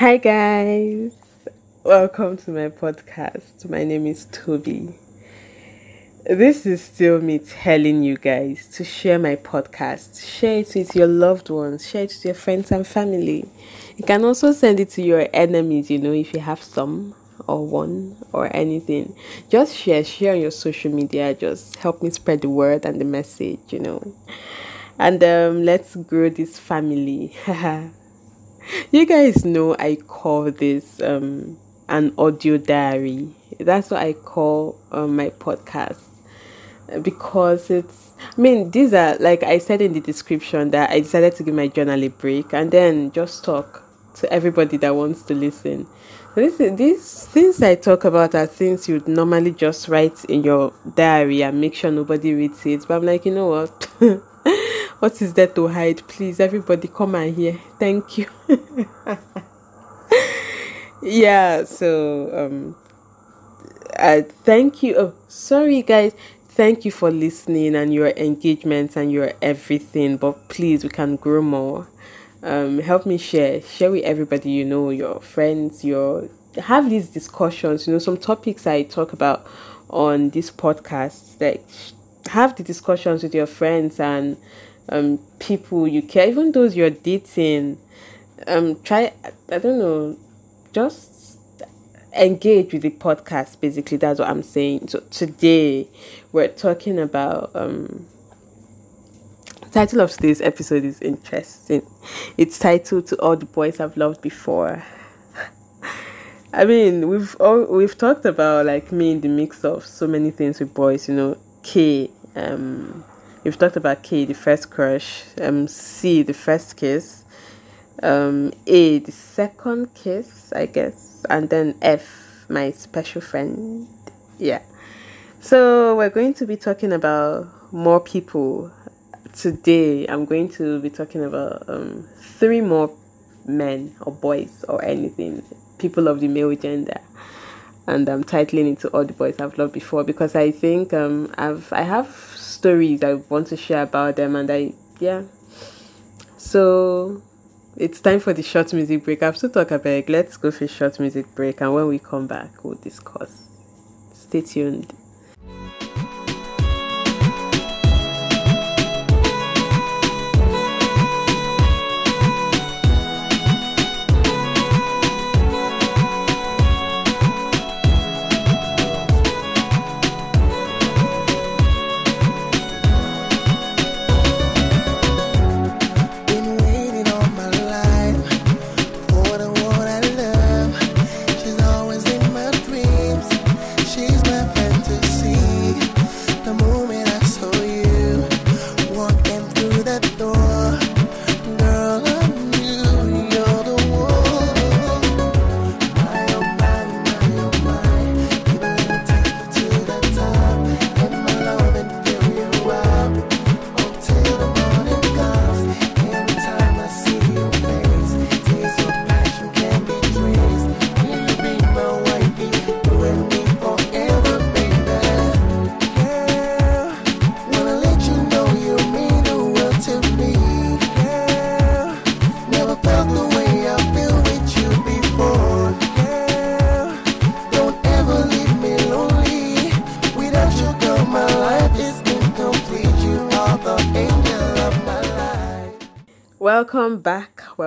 Hi, guys. Welcome to my podcast. My name is Toby. This is still me telling you guys to share my podcast. Share it with your loved ones, share it with your friends and family. You can also send it to your enemies, you know, if you have some or one or anything. Just share, share on your social media. Just help me spread the word and the message, you know. And um, let's grow this family. you guys know I call this um an audio diary. That's what I call um, my podcast because it's I mean these are like I said in the description that I decided to give my journal a break and then just talk to everybody that wants to listen. this these things I talk about are things you'd normally just write in your diary and make sure nobody reads it. But I'm like, you know what? What is there to hide? Please, everybody, come and hear. Thank you. yeah, so um, uh, thank you. Oh, sorry, guys. Thank you for listening and your engagement and your everything. But please, we can grow more. Um, help me share. Share with everybody you know, your friends, your have these discussions. You know, some topics I talk about on this podcast. Like have the discussions with your friends and um people you care, even those you're dating. Um, try I don't know, just engage with the podcast. Basically, that's what I'm saying. So today we're talking about um title of today's episode is interesting. It's titled "To All the Boys I've Loved Before." I mean, we've all we've talked about like me in the mix of so many things with boys. You know, K, um, We've talked about K, the first crush, um, C, the first kiss, um, A, the second kiss, I guess, and then F, my special friend. Yeah. So we're going to be talking about more people. Today, I'm going to be talking about um, three more men or boys or anything, people of the male gender and I'm titling it to all the boys I've loved before because I think um I've I have stories I want to share about them, and I yeah. So it's time for the short music break. I have to talk about. Let's go for a short music break, and when we come back, we'll discuss. Stay tuned.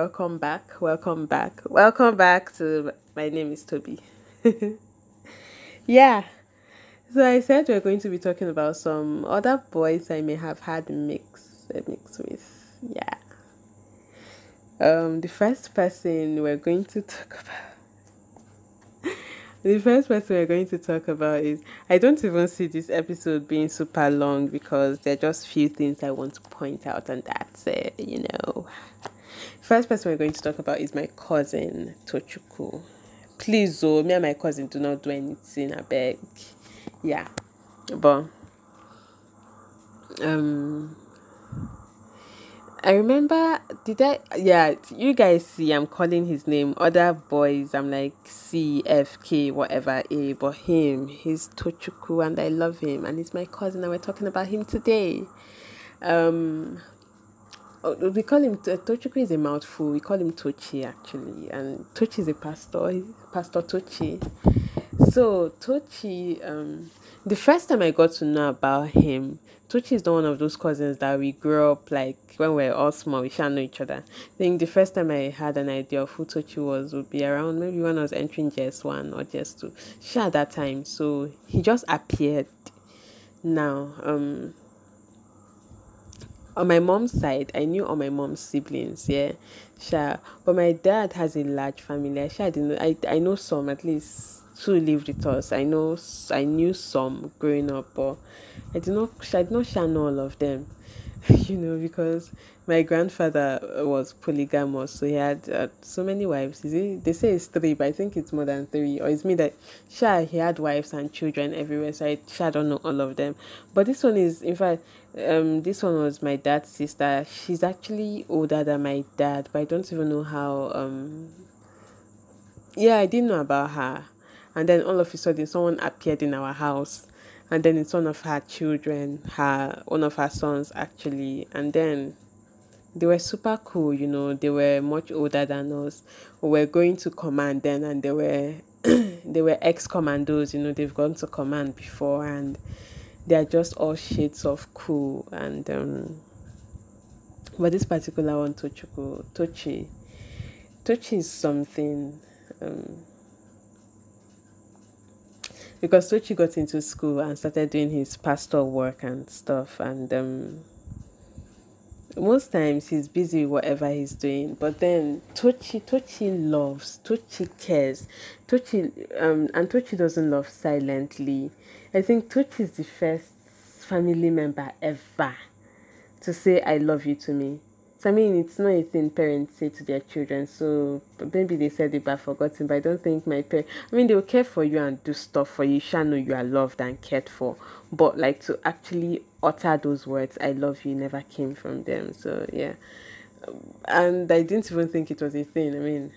Welcome back welcome back welcome back to my name is toby yeah so i said we're going to be talking about some other boys i may have had mix a mix with yeah um the first person we're going to talk about the first person we're going to talk about is I don't even see this episode being super long because there are just few things I want to point out, and that's it, you know. First person we're going to talk about is my cousin Tochukwu. Please, oh, me and my cousin do not do anything. I beg. Yeah, but um I remember, did I? Yeah, you guys see, I'm calling his name. Other boys, I'm like C, F, K, whatever, A. But him, he's Tochukwu, and I love him, and he's my cousin, and we're talking about him today. Um, oh, we call him Tochukwu is a mouthful. We call him Tochi actually, and Tochi is a pastor. Pastor Tochi. So Tochi, um, the first time I got to know about him, Tochi is not one of those cousins that we grew up like when we are all small. We shall know each other. I think the first time I had an idea of who Tochi was would be around maybe when I was entering JS one or JS two. At that time, so he just appeared. Now, um, on my mom's side, I knew all my mom's siblings, yeah, sure. But my dad has a large family. I sure I didn't know. I I know some at least two lived with us. I know I knew some growing up, but I did not. I did not share all of them. you know, because my grandfather was polygamous, so he had uh, so many wives. Is it? They say it's three, but I think it's more than three. Or it's me that sure he had wives and children everywhere, so I sure don't know all of them. But this one is, in fact, um, this one was my dad's sister. She's actually older than my dad, but I don't even know how. Um, yeah, I didn't know about her, and then all of a sudden, someone appeared in our house and then it's one of her children, her one of her sons actually, and then they were super cool, you know, they were much older than us. We were going to command then and they were they were ex commandos, you know, they've gone to command before and they are just all shades of cool and um but this particular one Tochukwu Tochi Tochi is something um because Tochi got into school and started doing his pastoral work and stuff and um most times he's busy whatever he's doing but then Tochi Tochi loves Tochi cares Tochi um and Tochi doesn't love silently I think Tochi is the first family member ever to say I love you to me so I mean, it's not a thing parents say to their children. So maybe they said it but forgotten. But I don't think my parents. I mean, they will care for you and do stuff for you. Shall know you are loved and cared for. But like to actually utter those words, "I love you," never came from them. So yeah, and I didn't even think it was a thing. I mean,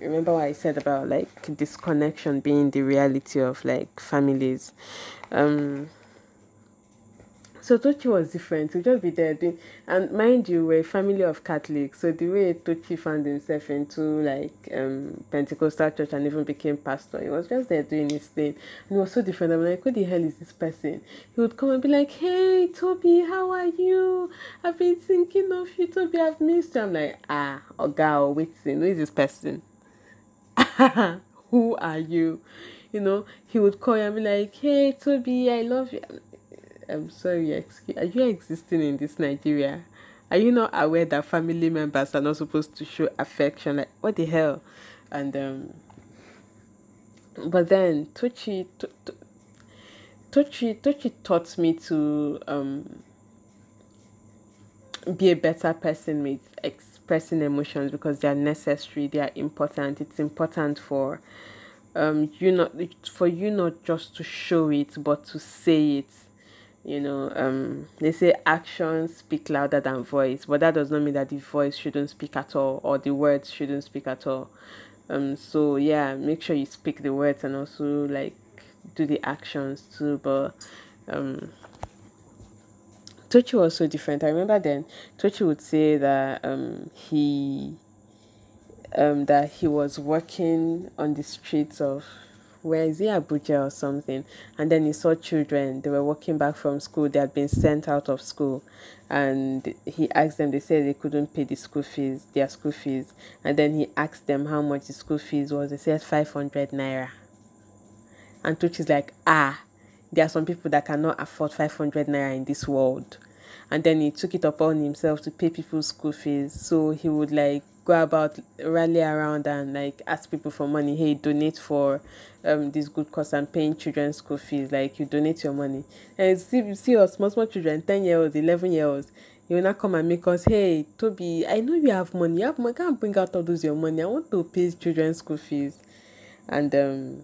remember what I said about like disconnection being the reality of like families. Um, so Tochi was different. To just be there doing, and mind you, we're a family of Catholics. So the way Tochi found himself into like um Pentecostal church and even became pastor, he was just there doing his thing, and it was so different. I'm like, who the hell is this person? He would come and be like, Hey, Toby, how are you? I've been thinking of you, Toby. I've missed you. I'm like, Ah, oh girl, wait, who is this person? who are you? You know, he would call and be like, Hey, Toby, I love you. I'm sorry, excuse, are you existing in this Nigeria? Are you not aware that family members are not supposed to show affection? Like, what the hell? And, um, but then Tochi, Tochi, Tochi taught me to, um, be a better person with expressing emotions because they are necessary, they are important. It's important for, um, you not, for you not just to show it, but to say it you know um they say actions speak louder than voice but that does not mean that the voice shouldn't speak at all or the words shouldn't speak at all um so yeah make sure you speak the words and also like do the actions too but um Tochi was so different. I remember then Tochi would say that um he um that he was working on the streets of where is he Abuja or something. And then he saw children. They were walking back from school. They had been sent out of school. And he asked them they said they couldn't pay the school fees their school fees. And then he asked them how much the school fees was. They said 500 naira. And Tuch is like ah there are some people that cannot afford 500 naira in this world. And then he took it upon himself to pay people's school fees. So he would like go about rally around and like ask people for money. Hey donate for um this good cause. I'm paying children's school fees. Like you donate your money. And see see us small small children 10 year olds 11 year olds you will not come and make us hey toby i know you have money. You have money. Can't bring out all those your money. I want to pay children's school fees. And um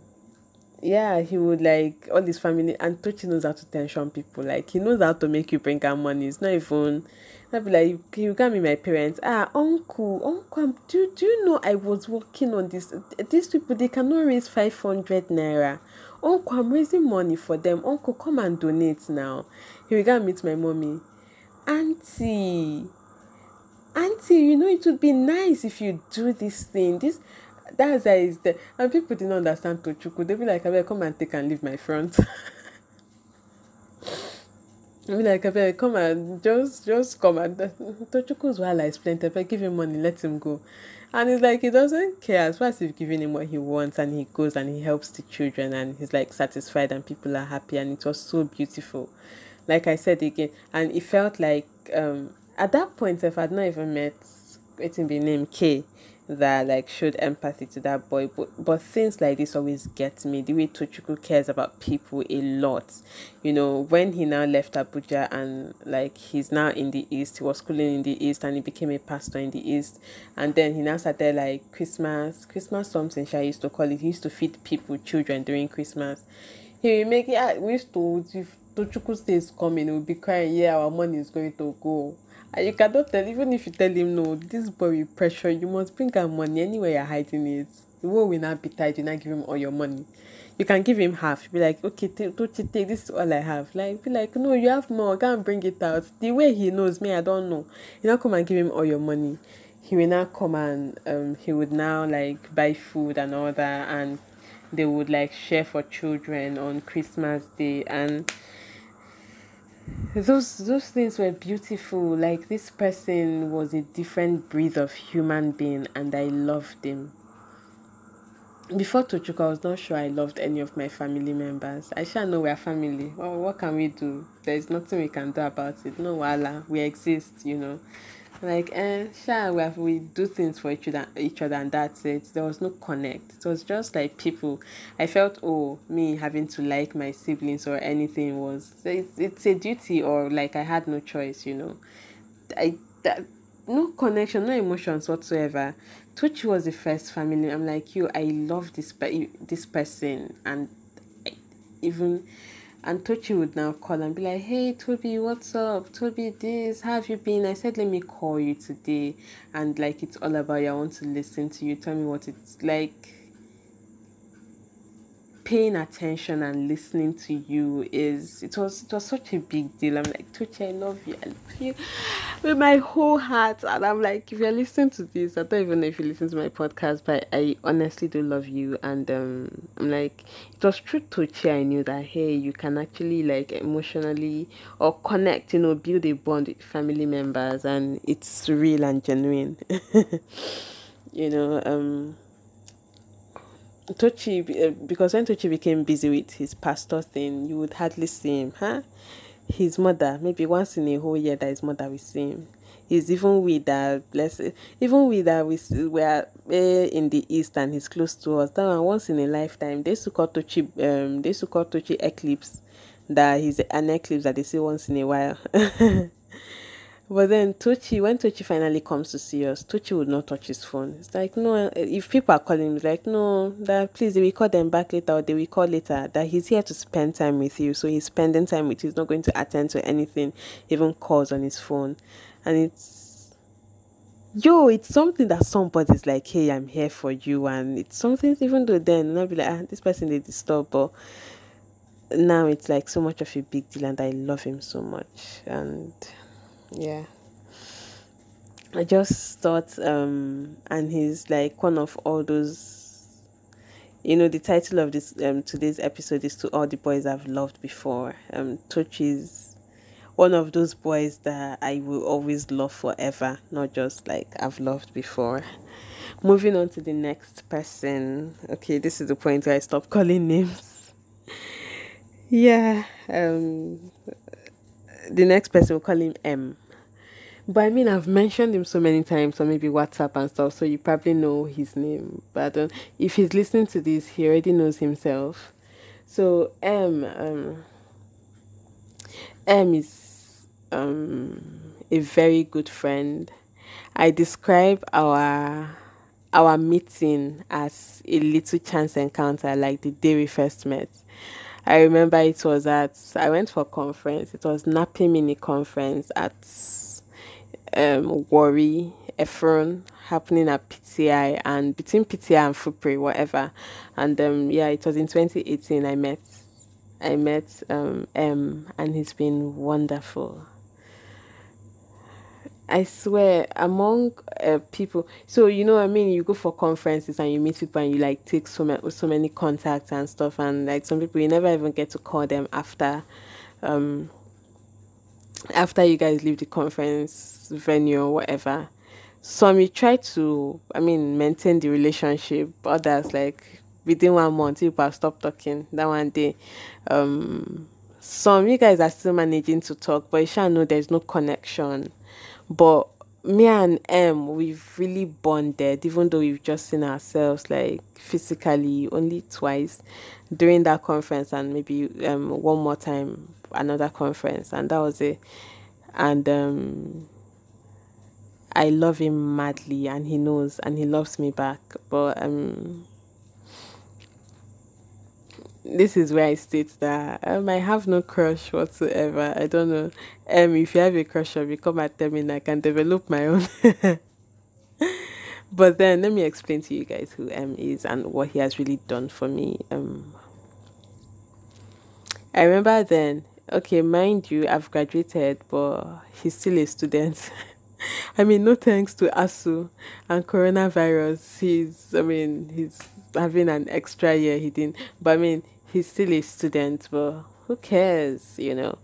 yeah, he would like all his family and Tochi knows how to tension people. Like he knows how to make you bring out money. It's not even I'd be like, you can't be my parents. Ah, uncle, uncle, do, do you know I was working on this? These people they cannot raise five hundred naira. Uncle, I'm raising money for them. Uncle, come and donate now. He will go meet my mommy. Auntie, auntie, you know, it would be nice if you do this thing. This that's why it's there. And people didn't understand Tochukwu. They'll be like, I will come and take and leave my front. I mean, like, I come and just, just come and Tochukwu's while I explained, I give him money, let him go. And it's like he doesn't care as far as you've given him what he wants and he goes and he helps the children and he's like satisfied and people are happy and it was so beautiful. Like I said again, and it felt like um at that point if I'd not even met it be named K that like showed empathy to that boy. But but things like this always get me. The way Tochukwu cares about people a lot. You know, when he now left Abuja and like he's now in the east, he was schooling in the east and he became a pastor in the east. And then he now started like Christmas Christmas something I used to call it. He used to feed people, children during Christmas. He make it ah, we used to if Tochukwu stays coming, he will be crying, Yeah, our money is going to go and you cannot tell, even if you tell him no, this boy will pressure you must bring out money anywhere you're hiding it. The world will not be tight, you not give him all your money. You can give him half. Be like, okay, take, don't you take this is all I have. Like, be like, no, you have more. Can't bring it out. The way he knows me, I don't know. You not come and give him all your money. He will now come and um, he would now like buy food and all that, and they would like share for children on Christmas Day and those those things were beautiful like this person was a different breed of human being and i loved him before Tochukwu, I was not sure I loved any of my family members. I sure know we're family. Well, what can we do? There's nothing we can do about it. No, wala, we exist, you know like eh sure we, have, we do things for each other each other and that's it. There was no connect. It was just like people. I felt oh me having to like my siblings or anything was it's, it's a duty or like i had no choice you know. I that no connection no emotions whatsoever. Tochi was the first family. I'm like you i love this this person and I, even and Tochi would now call and be like, Hey Toby, what's up? Toby, this, how have you been? I said, Let me call you today. And like, it's all about you. I want to listen to you. Tell me what it's like paying attention and listening to you is it was it was such a big deal. I'm like, Tochi, I love you. I love you with my whole heart. And I'm like, if you're listening to this, I don't even know if you listen to my podcast, but I honestly do love you. And um I'm like, it was true Tochi. I knew that hey, you can actually like emotionally or connect, you know, build a bond with family members and it's real and genuine. you know, um Tochi, uh, because when Tochi became busy with his pastor thing, you would hardly see him, huh? His mother, maybe once in a whole year that his mother will see him. He's even with that, bless even with that, we, we are in the east and he's close to us. That one, once in a lifetime, they used to call Tochi, um, they used to call Tochi eclipse, that he's an eclipse that they see once in a while. But then Tochi, when Tochi finally comes to see us, Tochi would not touch his phone. It's like, no, if people are calling him, like, no, that please, will call them back later or they will call later. That he's here to spend time with you. So he's spending time with you. He's not going to attend to anything, even calls on his phone. And it's, yo, it's something that somebody's like, hey, I'm here for you. And it's something, even though then, I'll be like, ah, this person they disturb, but now it's like so much of a big deal and I love him so much. And yeah. I just thought um and he's like one of all those you know the title of this um today's episode is to all the boys i've loved before. Um touch is one of those boys that i will always love forever not just like i've loved before. Moving on to the next person. Okay this is the point where i stop calling names. Yeah um the next person will call him m but I mean, I've mentioned him so many times on maybe WhatsApp and stuff, so you probably know his name. But if he's listening to this, he already knows himself. So M, um, M is um, a very good friend. I describe our our meeting as a little chance encounter, like the day we first met. I remember it was at I went for conference. It was Nappy Mini conference at um, Warri, Effurun happening at PTI and between PTI and FUPRE, whatever. And um, yeah, it was in 2018 I met I met um, M and he's been wonderful. I swear, among uh, people, so you know, I mean, you go for conferences and you meet people and you like take so many so many contacts and stuff, and like some people you never even get to call them after, um, after you guys leave the conference venue or whatever. Some you try to, I mean, maintain the relationship. Others like within one month, people have stopped talking. That one day, um, some you guys are still managing to talk, but you shall know there's no connection but me and M, we've really bonded, even though we've just seen ourselves like physically only twice during that conference, and maybe um one more time another conference, and that was it. And um, I love him madly, and he knows, and he loves me back. But um, this is where I state that um, I have no crush whatsoever. I don't know. Um, if you have a crush on me, come tell me and I can develop my own. but then let me explain to you guys who M is and what he has really done for me. Um, I remember then, okay, mind you, I've graduated, but he's still a student. I mean, no thanks to ASUU and coronavirus. He's, I mean, he's having an extra year he didn't. But I mean, he's still a student, but who cares, you know?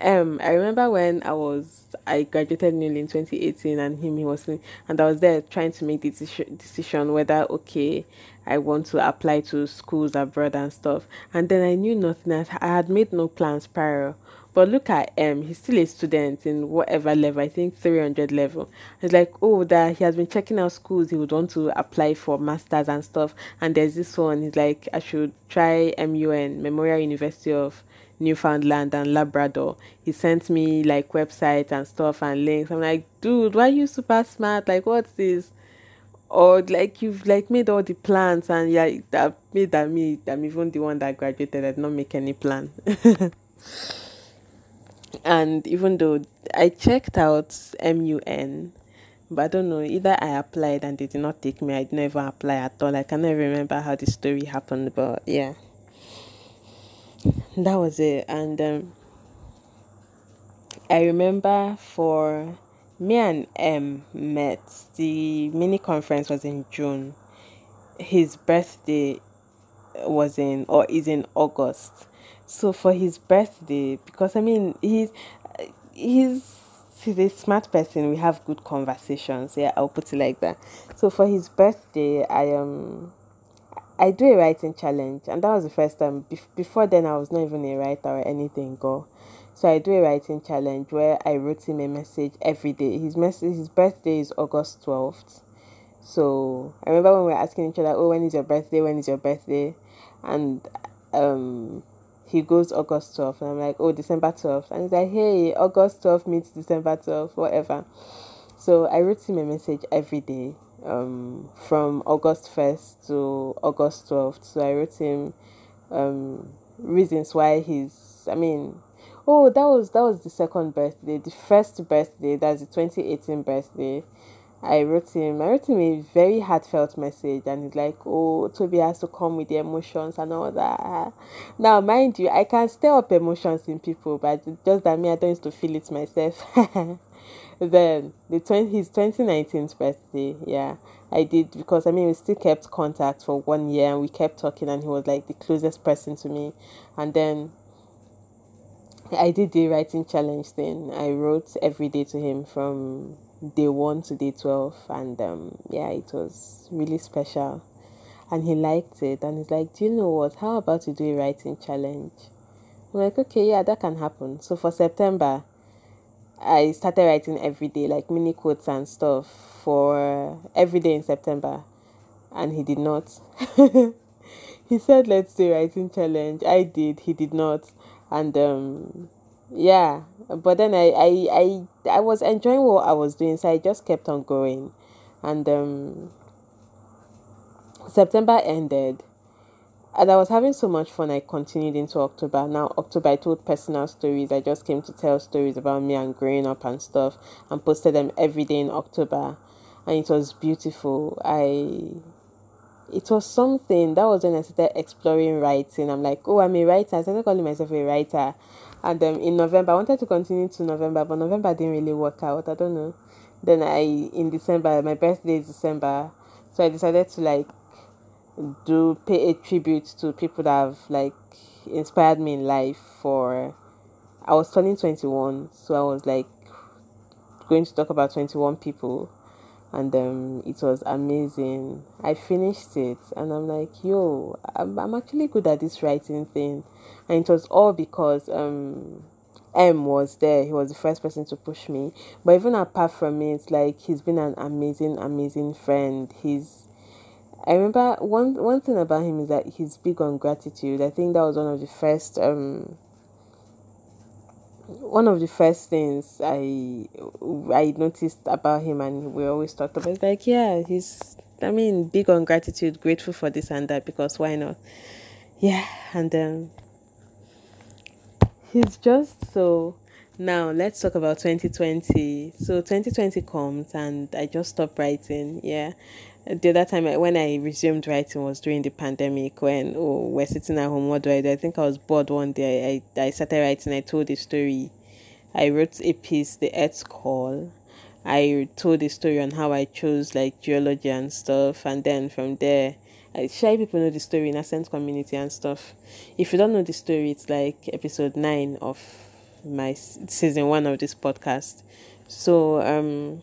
Um, I remember when I was I graduated newly in 2018, and him he was and I was there trying to make the decision, decision whether okay I want to apply to schools abroad and stuff. And then I knew nothing. I had made no plans prior. But look at him, he's still a student in whatever level, I think 300 level. It's like, oh, that he has been checking out schools, he would want to apply for masters and stuff. And there's this one, he's like, I should try MUN, Memorial University of Newfoundland and Labrador. He sent me like websites and stuff and links. I'm like, dude, why are you super smart? Like, what's this? Or like you've like made all the plans and yeah, that made that me I'm even the one that graduated. I did not make any plan. and even though I checked out MUN, but I don't know either I applied and they did not take me. I never apply at all. I cannot remember how the story happened, but yeah, that was it. And um, I remember for me and M met. The mini conference was in June. His birthday was in or is in August so for his birthday, because I mean he's he's he's a smart person. We have good conversations. Yeah, I'll put it like that. So for his birthday, I um I do a writing challenge, and that was the first time. before then, I was not even a writer or anything. Go. So I do a writing challenge where I wrote him a message every day. His message, his birthday is August twelfth. So I remember when we were asking each other, "Oh, when is your birthday? When is your birthday?" And um, he goes August 12th. And I'm like, oh, December 12th. And he's like, hey, August 12th meets December 12th, whatever. So I wrote him a message every day um, from August 1st to August 12th. So I wrote him um, reasons why he's, I mean, oh, that was that was the second birthday. The first birthday, that's the 2018 birthday. I wrote him, I wrote him a very heartfelt message, and he's like, "Oh, Toby has to come with the emotions and all that." Now, mind you, I can stir up emotions in people, but just that me, I don't used to feel it myself. then the 20, his 2019th birthday, yeah, I did because I mean we still kept contact for one year, and we kept talking, and he was like the closest person to me, and then I did the writing challenge thing. I wrote every day to him from day one to day 12 and um, yeah it was really special. And he liked it and he's like do you know what? How about you do a writing challenge? I'm like okay yeah that can happen. So for september i started writing every day like mini quotes and stuff for every day in september and he did not. He said let's do a writing challenge. I did he did not and um yeah but then I, I i i was enjoying what i was doing so i just kept on going. And um september ended and i was having so much fun i continued into october. Now october i told personal stories. I just came to tell stories about me and growing up and stuff and posted them every day in october. And it was beautiful. I it was something that was when I started exploring writing. I'm like, oh, I'm a writer. I started calling myself a writer. And um, in November, I wanted to continue to November, but November didn't really work out. I don't know. then I in December my birthday is December, so I decided to like do pay a tribute to people that have like inspired me in life for I was turning 21 so I was like going to talk about 21 people and um it was amazing I finished it and I'm like yo I'm, I'm actually good at this writing thing and it was all because um M was there. He was the first person to push me. But even apart from it, like he's been an amazing, amazing friend. He's I remember one one thing about him is that he's big on gratitude. I think that was one of the first um one of the first things I I noticed about him and we always talked about it's like yeah he's I mean big on gratitude grateful for this and that because why not? Yeah and um he's just so now let's talk about 2020 so 2020 comes and I just stopped writing yeah. The other time when I resumed writing was during the pandemic when oh we're sitting at home what do I do? I think I was bored one day. I, I started writing I told a story. I wrote a piece the Earth's Call. I told a story on how I chose like geology and stuff and then from there I shy people know the story in a sense community and stuff. If you don't know the story it's like episode 9 of my season 1 of this podcast so um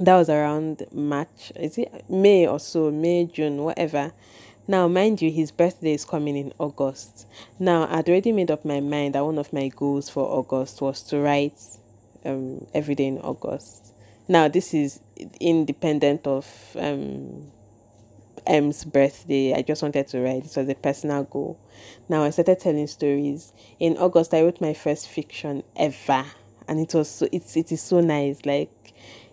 that was around March, is it May or so, May, June, whatever. Now, mind you, his birthday is coming in August. Now, I'd already made up my mind that one of my goals for August was to write um, every day in August. Now, this is independent of um, M's birthday. I just wanted to write. It was a personal goal. Now, I started telling stories. In August, I wrote my first fiction ever. And it was so, it's, it is so nice. Like,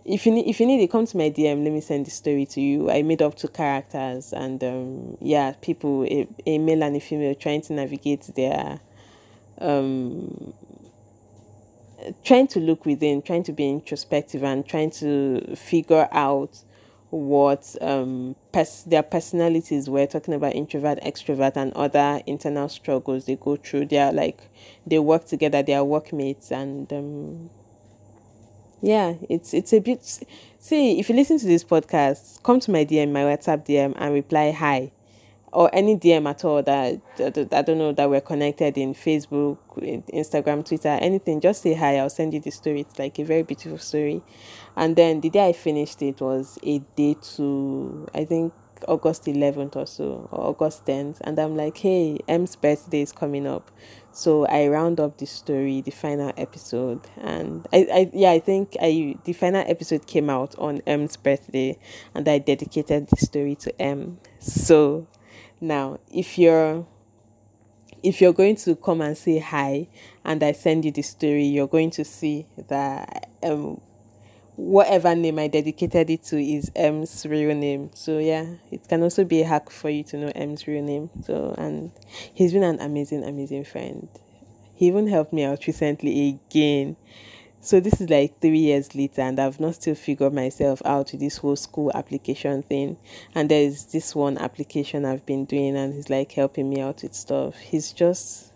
if you need if you need it come to my dm let me send the story to you i made up two characters and um yeah people a, a male and a female trying to navigate their um trying to look within trying to be introspective and trying to figure out what um pers- their personalities were talking about introvert extrovert and other internal struggles they go through. They are like they work together they are workmates and um yeah it's it's a bit see if you listen to this podcast come to my dm my whatsapp dm and reply hi or any dm at all that, that i don't know that we're connected in facebook instagram twitter anything just say hi i'll send you the story it's like a very beautiful story and then the day i finished it was a day to i think August 11th or so, or August 10th, and I'm like, hey, M's birthday is coming up. So I round up the story, the final episode, and I, I yeah, I think I the final episode came out on M's birthday, and I dedicated the story to M. So now, if you're if you're going to come and say hi and I send you the story, you're going to see that um whatever name I dedicated it to is M's real name. So yeah, it can also be a hack for you to know M's real name. So and he's been an amazing, amazing friend. He even helped me out recently again. So this is like three years later, and I've not still figured myself out with this whole school application thing. And there's this one application I've been doing, and he's like helping me out with stuff. He's just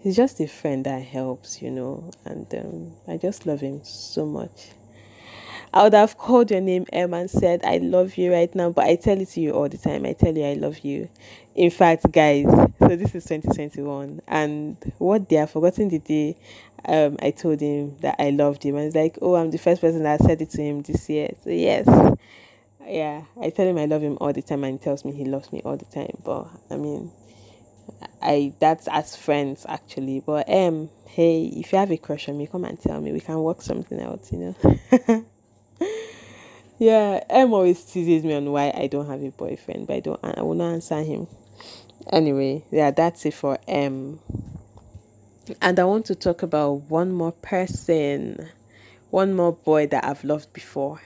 he's just a friend that helps, you know, and um, I just love him so much. I would have called your name M and said I love you right now, but I tell it to you all the time. I tell you I love you. In fact, guys, so this is 2021, and what they have forgotten the day um I told him that I loved him, and it's like, oh, I'm the first person that said it to him this year. So yes, yeah, I tell him I love him all the time, and he tells me he loves me all the time. But I mean, I that's as friends actually. But um, hey, if you have a crush on me, come and tell me. We can work something out, you know. yeah, M always teases me on why I don't have a boyfriend, but I don't. I will not answer him. Anyway, yeah, that's it for M. And I want to talk about one more person, one more boy that I've loved before.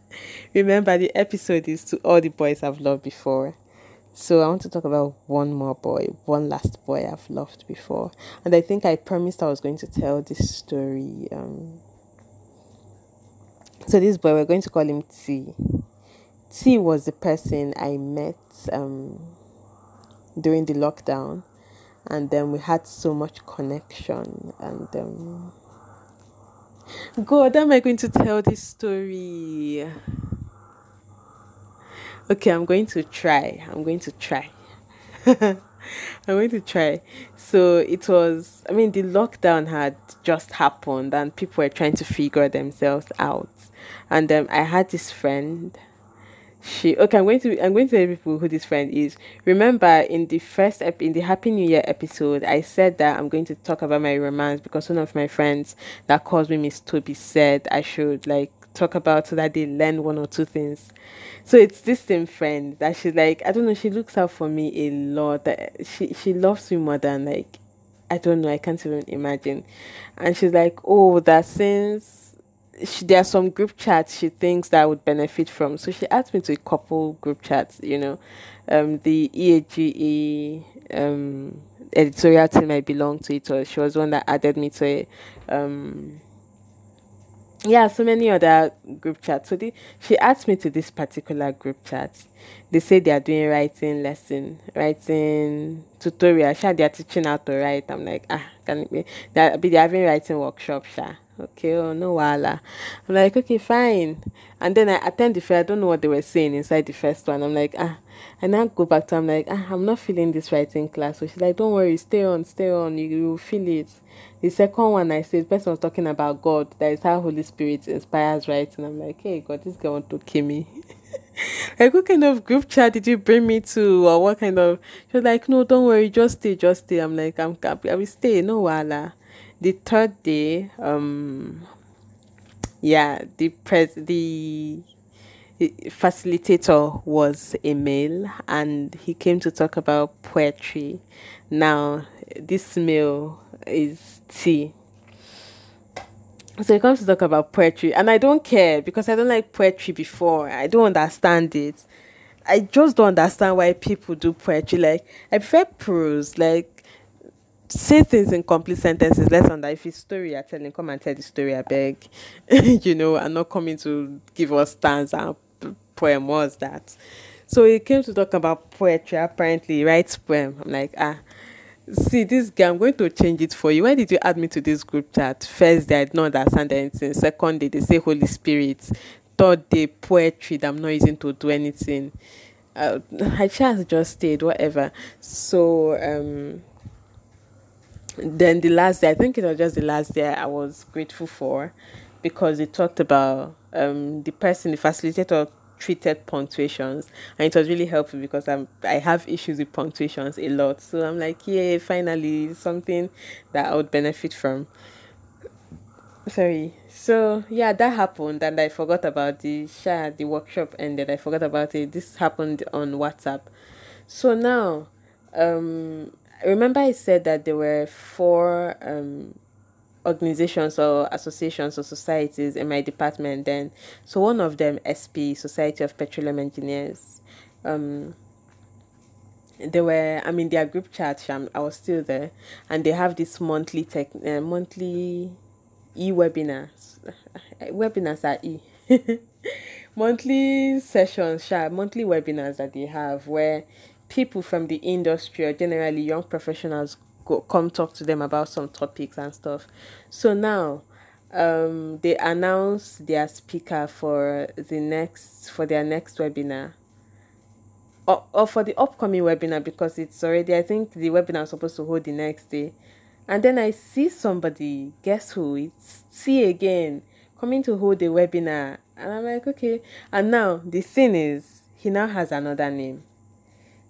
Remember, the episode is to all the boys I've loved before. So I want to talk about one more boy, one last boy I've loved before. And I think I promised I was going to tell this story um, so this boy, we're going to call him T. T was the person I met um, during the lockdown, and then we had so much connection, and um, God, am I going to tell this story? Okay, I'm going to try. I'm going to try. I'm going to try. So it was, I mean, the lockdown had just happened and people were trying to figure themselves out. And um, I had this friend. She okay. I'm going to I'm going to tell people who this friend is. Remember in the first ep- in the Happy New Year episode, I said that I'm going to talk about my romance because one of my friends that calls me Miss Toby said I should like talk about so that they learn one or two things. So it's this same friend that she's like, I don't know, she looks out for me a lot. She she loves me more than like I don't know, I can't even imagine. And she's like, Oh, that since she, there are some group chats she thinks that I would benefit from. So she asked me to a couple group chats, you know. Um the EAGE um editorial team I belong to it or she was one that added me to it. Um yeah, so many other group chats. So the, she asked me to this particular group chat. They say they are doing writing lesson, writing tutorial. Sha, they are teaching how to write. I'm like, ah, can it be? They're, they're having writing workshop, sha. Okay, oh no wala. I'm like, okay, fine. And then I attend the fair. I don't know what they were saying inside the first one. I'm like, ah, and now go back to I'm like, ah, I'm not feeling this writing class. So she's like, don't worry, stay on, stay on. You, you feel it. The second one I said, person was talking about God. That is how Holy Spirit inspires writing. I'm like, hey, God, this guy want to kill me. like, what kind of group chat did you bring me to? Or what kind of. She's like, no, don't worry, just stay, just stay. I'm like, I'm, happy. I will stay, no wala. The third day, um, yeah, the pres the facilitator was a male and he came to talk about poetry. Now, this male is T. So he comes to talk about poetry, and I don't care because I don't like poetry before. I don't understand it. I just don't understand why people do poetry. Like I prefer prose. Like say things in complete sentences. Let's under if it's story you're telling, come and tell the story. I beg, you know, I'm not coming to give us stanza poem. Was that? So he came to talk about poetry. Apparently, writes poem. I'm like, ah, see this guy i'm going to change it for you why did you add me to this group chat first day i did not understand anything second day they say holy spirit third day poetry that i'm not using to do anything uh, i just just stayed whatever so um then the last day i think it was just the last day i was grateful for because it talked about um the person the facilitator treated punctuations and it was really helpful because I'm I have issues with punctuations a lot. So I'm like, yeah, finally something that I would benefit from. Sorry. So yeah, that happened and I forgot about the share the workshop ended. I forgot about it. This happened on WhatsApp. So now um remember I said that there were four um organizations or associations or societies in my department then. So one of them, SPE, Society of Petroleum Engineers, um, they were i mean their group chat i was still there and they have this monthly tech uh, monthly e-webinars webinars are e monthly sessions monthly webinars that they have where people from the industry or generally young professionals go come talk to them about some topics and stuff. So now um they announce their speaker for the next for their next webinar. Or, or for the upcoming webinar because it's already i think the webinar is supposed to hold the next day. And then i see somebody guess who? It's see again coming to hold the webinar. And i'm like okay. And now the thing is he now has another name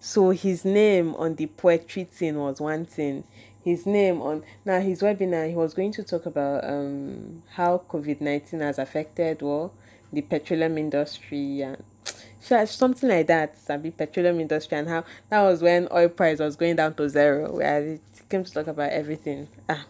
so his name on the poetry thing was one thing. His name on now his webinar he was going to talk about um how COVID nineteen has affected well the petroleum industry and something like that. Sabi petroleum industry and how that was when oil price was going down to zero. Where it came to talk about everything. Ah.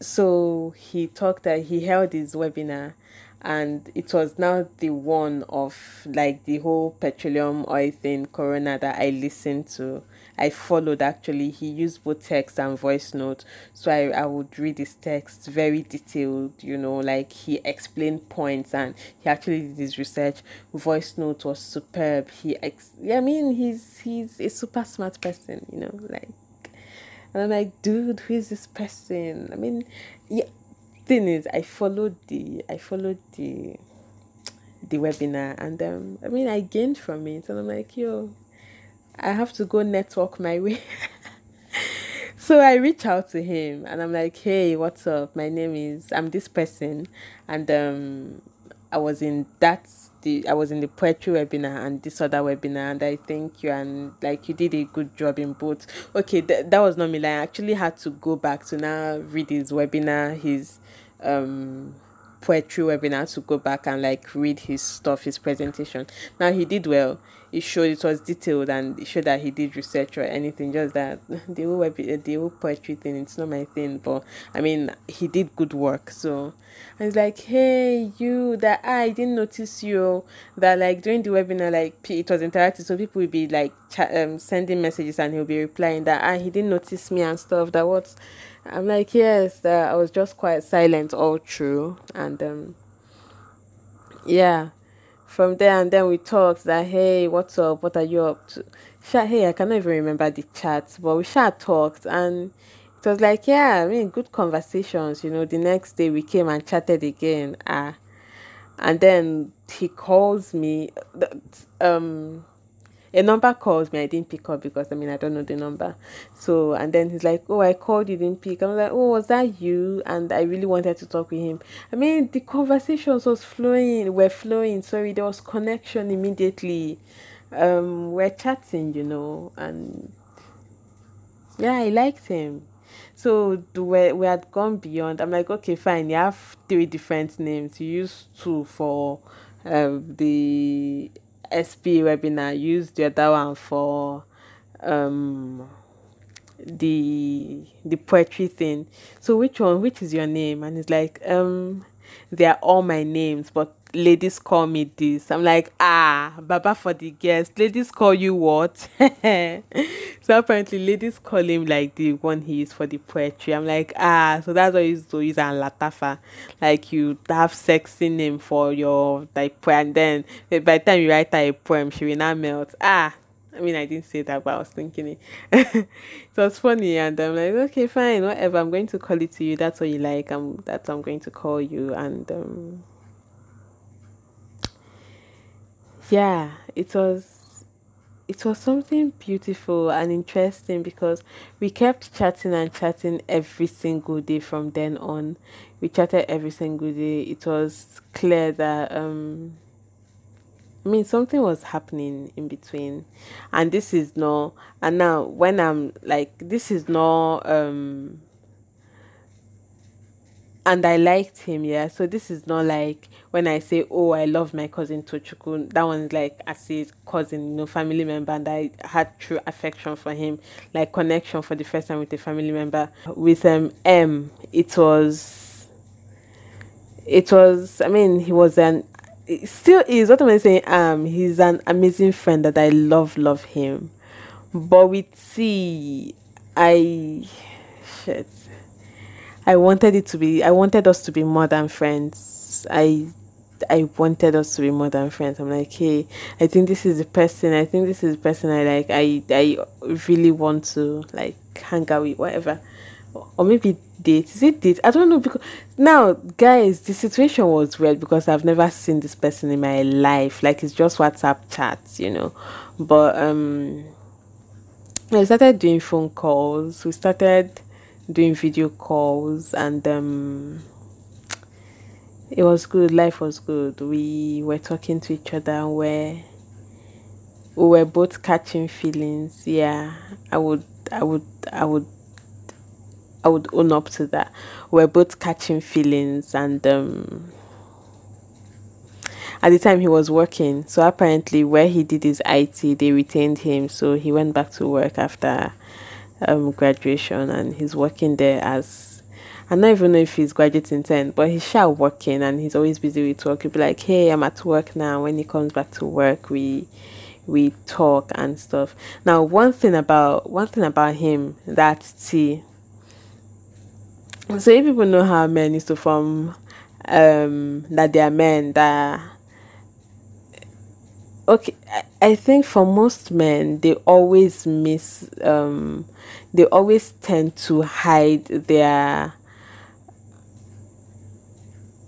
So he talked that he held his webinar and it was now the one of like the whole petroleum oil thing corona that i listened to. I followed actually. He used both text and voice note so i, I would read his text very detailed you know like he explained points and he actually did his research. Voice note was superb. He ex i mean he's he's a super smart person you know like. And i'm like dude who is this person? I mean yeah thing is, I followed the I followed the the webinar, and um, I mean, I gained from it, and I'm like, yo, I have to go network my way. so I reach out to him, and I'm like, hey, what's up? My name is I'm this person, and um, I was in that the I was in the poetry webinar and this other webinar and I thank you and like you did a good job in both. Okay, th- that was not me. Like, I actually had to go back to now read his webinar, his um poetry webinar to go back and like read his stuff, his presentation. Now he did well. It showed it was detailed and it showed that he did research or anything. Just that the whole web, the whole poetry thing, it's not my thing. But I mean, he did good work. So I was like, hey, you that I didn't notice you. That like during the webinar, like it was interactive, so people will be like um sending messages and he'll be replying that ah he didn't notice me and stuff. That what I'm like, yes, that I was just quite silent all through. And um, yeah, from there and then we talked that, hey, what's up? What are you up to? Sha, hey, I cannot even remember the chat, but we sure talked and it was like, yeah, I mean, good conversations. You know, the next day we came and chatted again. Ah, and then he calls me. Um, a number calls me, I didn't pick up because I mean I don't know the number. So and then he's like, Oh, I called you, didn't pick. I'm like, Oh, was that you? And I really wanted to talk with him. I mean the conversations was flowing, were flowing, sorry, there was connection immediately. Um, we're chatting, you know, and yeah, I liked him. So we we had gone beyond. I'm like, okay, fine. You have three different names. You use two for um, the SPE webinar, use the other one for um the the poetry thing. So which one? Which is your name? And it's like, um, they are all my names, but ladies call me this. I'm like, ah, Baba for the guest. Ladies call you what? so apparently, ladies call him like the one he is for the poetry. I'm like, ah, so that's what you used to use and latafa. Like you have sexy name for your like poem, and then by the time you write a poem, she will not melt. Ah. I mean, I didn't say that, but I was thinking it. so it's funny, and I'm like, okay, fine, whatever. I'm going to call it to you. That's what you like. I'm that's what I'm going to call you, and um, yeah it was it was something beautiful and interesting because we kept chatting and chatting every single day from then on we chatted every single day it was clear that um I mean, something was happening in between, and this is no. And now, when I'm like, this is no. Um, and I liked him, yeah. So this is not like when I say, "Oh, I love my cousin Tochukwu." That one's like I say cousin, you know, family member, and I had true affection for him, like connection for the first time with a family member. With um M, it was, it was. I mean, he was an, still is. What am I saying? Um, he's an amazing friend that I love, love him. But with C, I shit I wanted it to be I wanted us to be more than friends. I I wanted us to be more than friends. I'm like, hey, I think this is the person. I think this is the person I like. I I really want to like hang out with, whatever, or maybe date. Is it date? I don't know because now, guys, the situation was weird because I've never seen this person in my life. Like it's just WhatsApp chats, you know. But um, I started doing phone calls. We started doing video calls and um, it was good. Life was good. We were talking to each other. And we're, we were both catching feelings. Yeah i would i would i would i would own up to that. We we're both catching feelings and um, at the time he was working. So apparently where he did his it they retained him. So he went back to work after um, graduation and he's working there as I don't even know if he's graduating 10, but he's sure working and he's always busy with work. He'll be like, hey, I'm at work now. When he comes back to work, we we talk and stuff. Now, one thing about one thing about him that's T. So if people know how men used to form um that they are men that okay I, think for most men they always miss um they always tend to hide their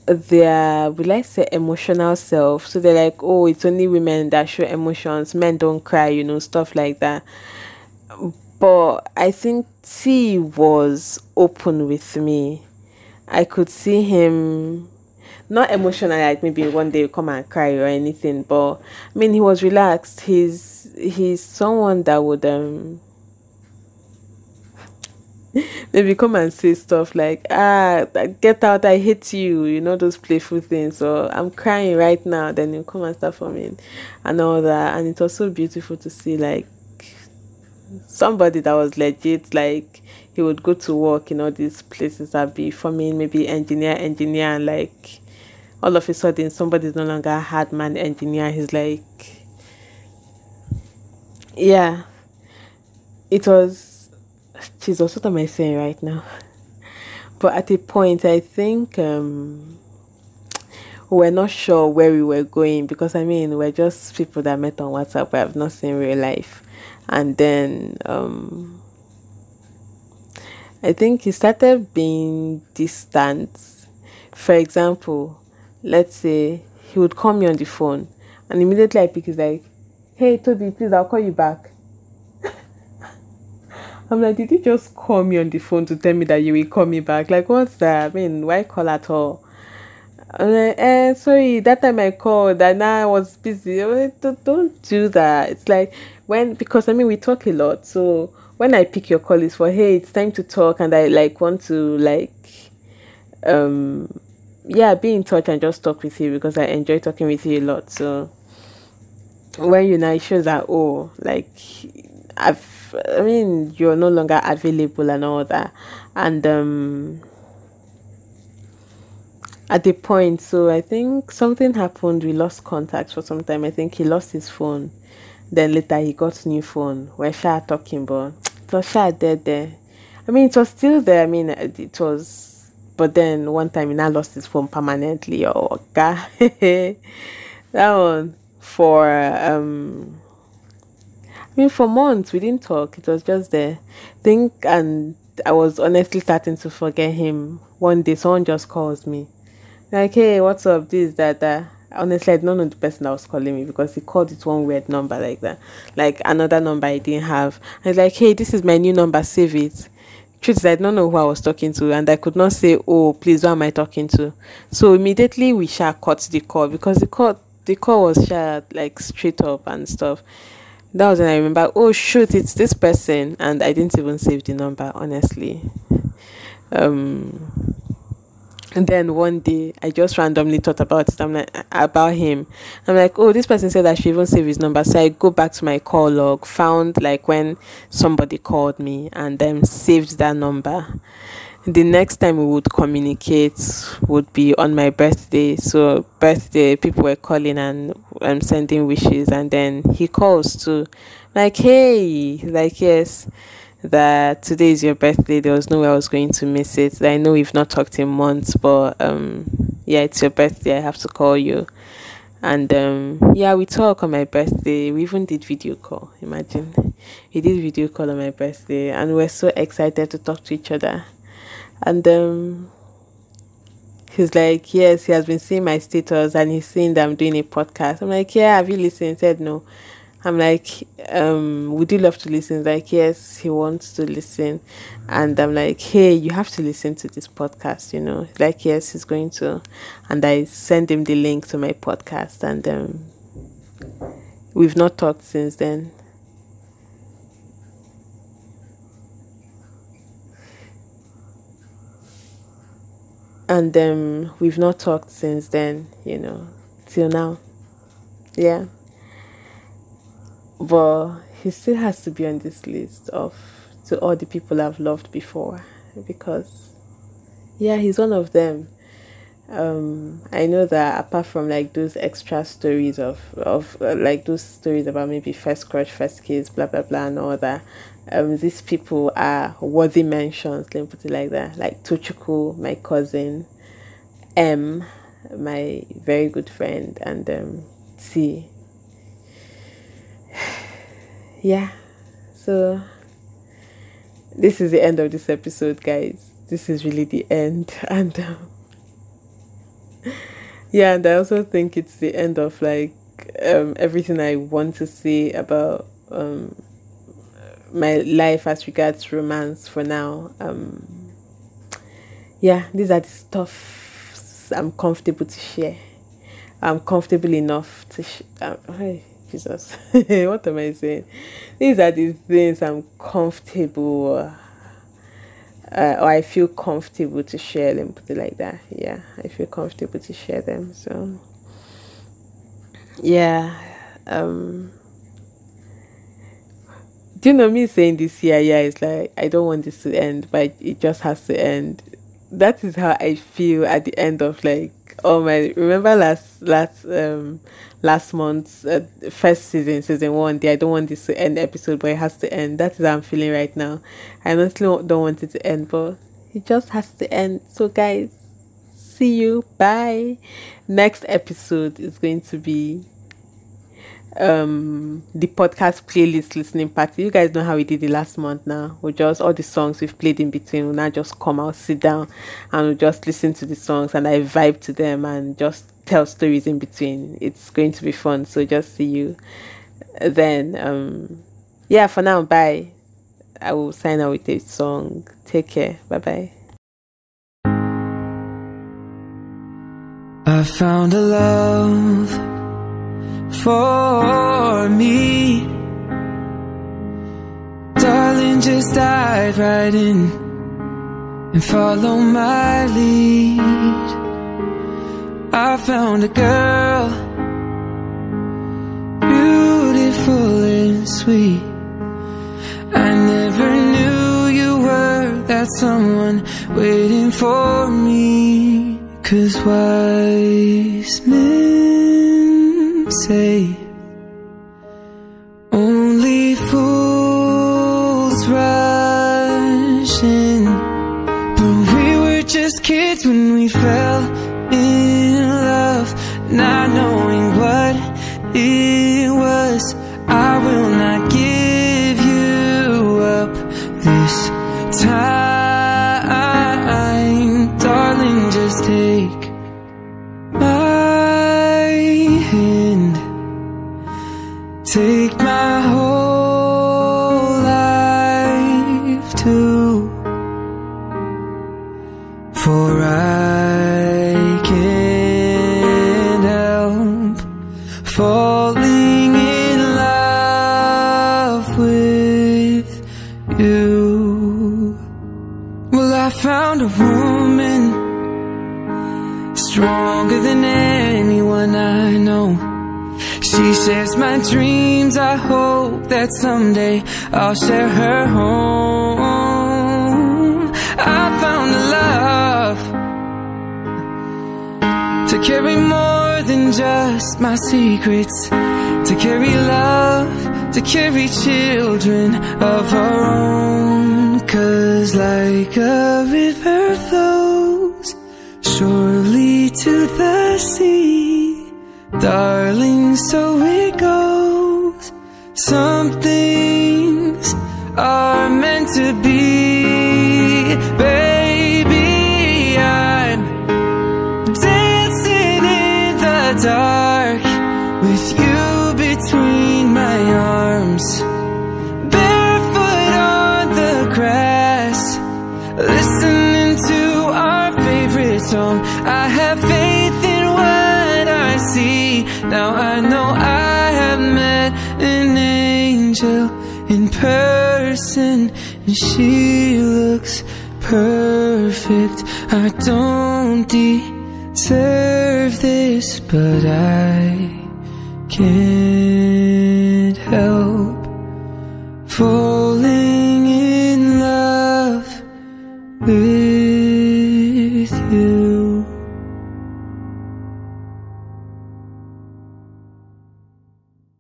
their will I say emotional self. So they're like, oh, it's only women that show emotions, men don't cry, you know, stuff like that. But I think T was open with me. I could see him not emotional like maybe one day you come and cry or anything, but I mean he was relaxed. He's he's someone that would um maybe come and say stuff like ah get out i hate you you know those playful things. Or i'm crying right now. Then you come and start for me and all that. And it was so beautiful to see like somebody that was legit like he would go to work in all these places that be forming maybe engineer engineer and like all of a sudden somebody's no longer a hard man engineer he's like yeah it was Jesus, what am I saying right now? But at a point, I think um, we're not sure where we were going because I mean, we're just people that met on WhatsApp, we have not seen real life. And then um, I think he started being distant. For example, let's say he would call me on the phone and immediately I pick, he's like, Hey, Toby, please, I'll call you back. I'm like, did you just call me on the phone to tell me that you will call me back? Like, what's that? I mean, why call at all? I'm like, eh, sorry, that time I called and I was busy. Don't, don't do that. It's like when, because I mean, we talk a lot. So when I pick your call, it's for, hey, it's time to talk. And I like want to like, um, yeah, be in touch and just talk with you because I enjoy talking with you a lot. So when you know, it shows that, oh, like, I've I mean, you're no longer available and all that. And um, at the point, so I think something happened. We lost contact for some time. I think he lost his phone. Then later he got new phone. We're sure talking, but it was sure dead there. I mean, it was still there. I mean, it was, but then one time he now lost his phone permanently. Oh, God. that one for um I mean, for months we didn't talk. It was just there. Think, and I was honestly starting to forget him. One day, someone just calls me, like, "Hey, what's up? This, that, that." Honestly, I don't know the person that was calling me because he called it one weird number like that, like another number I didn't have. I was like, "Hey, this is my new number. Save it." Truth I don't know who I was talking to, and I could not say, "Oh, please, who am I talking to?" So immediately we shall cut the call because the call the call was shared like straight up and stuff that was when I remember, oh shoot, it's this person, and I didn't even save the number, honestly. Um, and then one day, I just randomly thought about it. I'm like, about him. I'm like, oh, this person said I should even save his number. So I go back to my call log, found like when somebody called me, and then saved that number the next time we would communicate would be on my birthday. So birthday, people were calling and um, sending wishes, and then he calls to, like, hey, like yes, that today is your birthday. There was no way I was going to miss it. I know we've not talked in months, but um, yeah, it's your birthday. I have to call you. And um, yeah, we talk on my birthday. We even did video call. Imagine, we did video call on my birthday, and we're so excited to talk to each other and um he's like yes he has been seeing my status and he's seeing that i'm doing a podcast i'm like yeah have you listened he said no i'm like um would you love to listen? Like yes he wants to listen. And i'm like hey you have to listen to this podcast you know. Like yes he's going to. And i send him the link to my podcast. And um we've not talked since then. And um, we've not talked since then, you know, till now. Yeah. But he still has to be on this list of to all the people I've loved before because yeah, he's one of them. Um, I know that apart from like those extra stories of of uh, like those stories about maybe first crush, first kiss, blah blah blah, and all that, um, these people are worthy mentions. Let me put it like that. Like Tochukwu, my cousin, M, my very good friend, and um, T. yeah, so this is the end of this episode, guys. This is really the end, and. Um, yeah, and I also think it's the end of like um, everything I want to say about um, my life as regards romance for now. Um, yeah, these are the stuff I'm comfortable to share. I'm comfortable enough to. Sh- um, hey, Jesus, what am I saying? These are the things I'm comfortable. Uh, or I feel comfortable to share them, put it like that. Yeah, I feel comfortable to share them. So, yeah. Um, do you know me saying this here? Yeah, it's like I don't want this to end, but it just has to end. That is how I feel at the end of like oh my remember last last um last month's uh, first season season one day i don't want this to end episode but it has to end. That is how i'm feeling right now. I honestly don't want it to end but it just has to end. So guys see you. Bye. Next episode is going to be um the podcast playlist listening party. You guys know how we did it last month now. We just all the songs we've played in between will now just come out, sit down and we'll just listen to the songs and I vibe to them and just tell stories in between. It's going to be fun. So just see you then. Um yeah, for now, bye. I will sign out with a song. Take care. Bye bye. I found a love for me. Darling, just dive right in and follow my lead. I found a girl, beautiful and sweet. I never knew you were that someone waiting for me. Cause wise men say I'll share her home. I found a love To carry more than just my secrets To carry love To carry children of our own. Cause like a river flows Surely to the sea Darling, so it goes. Some things are meant to be And she looks perfect. I don't deserve this But I can't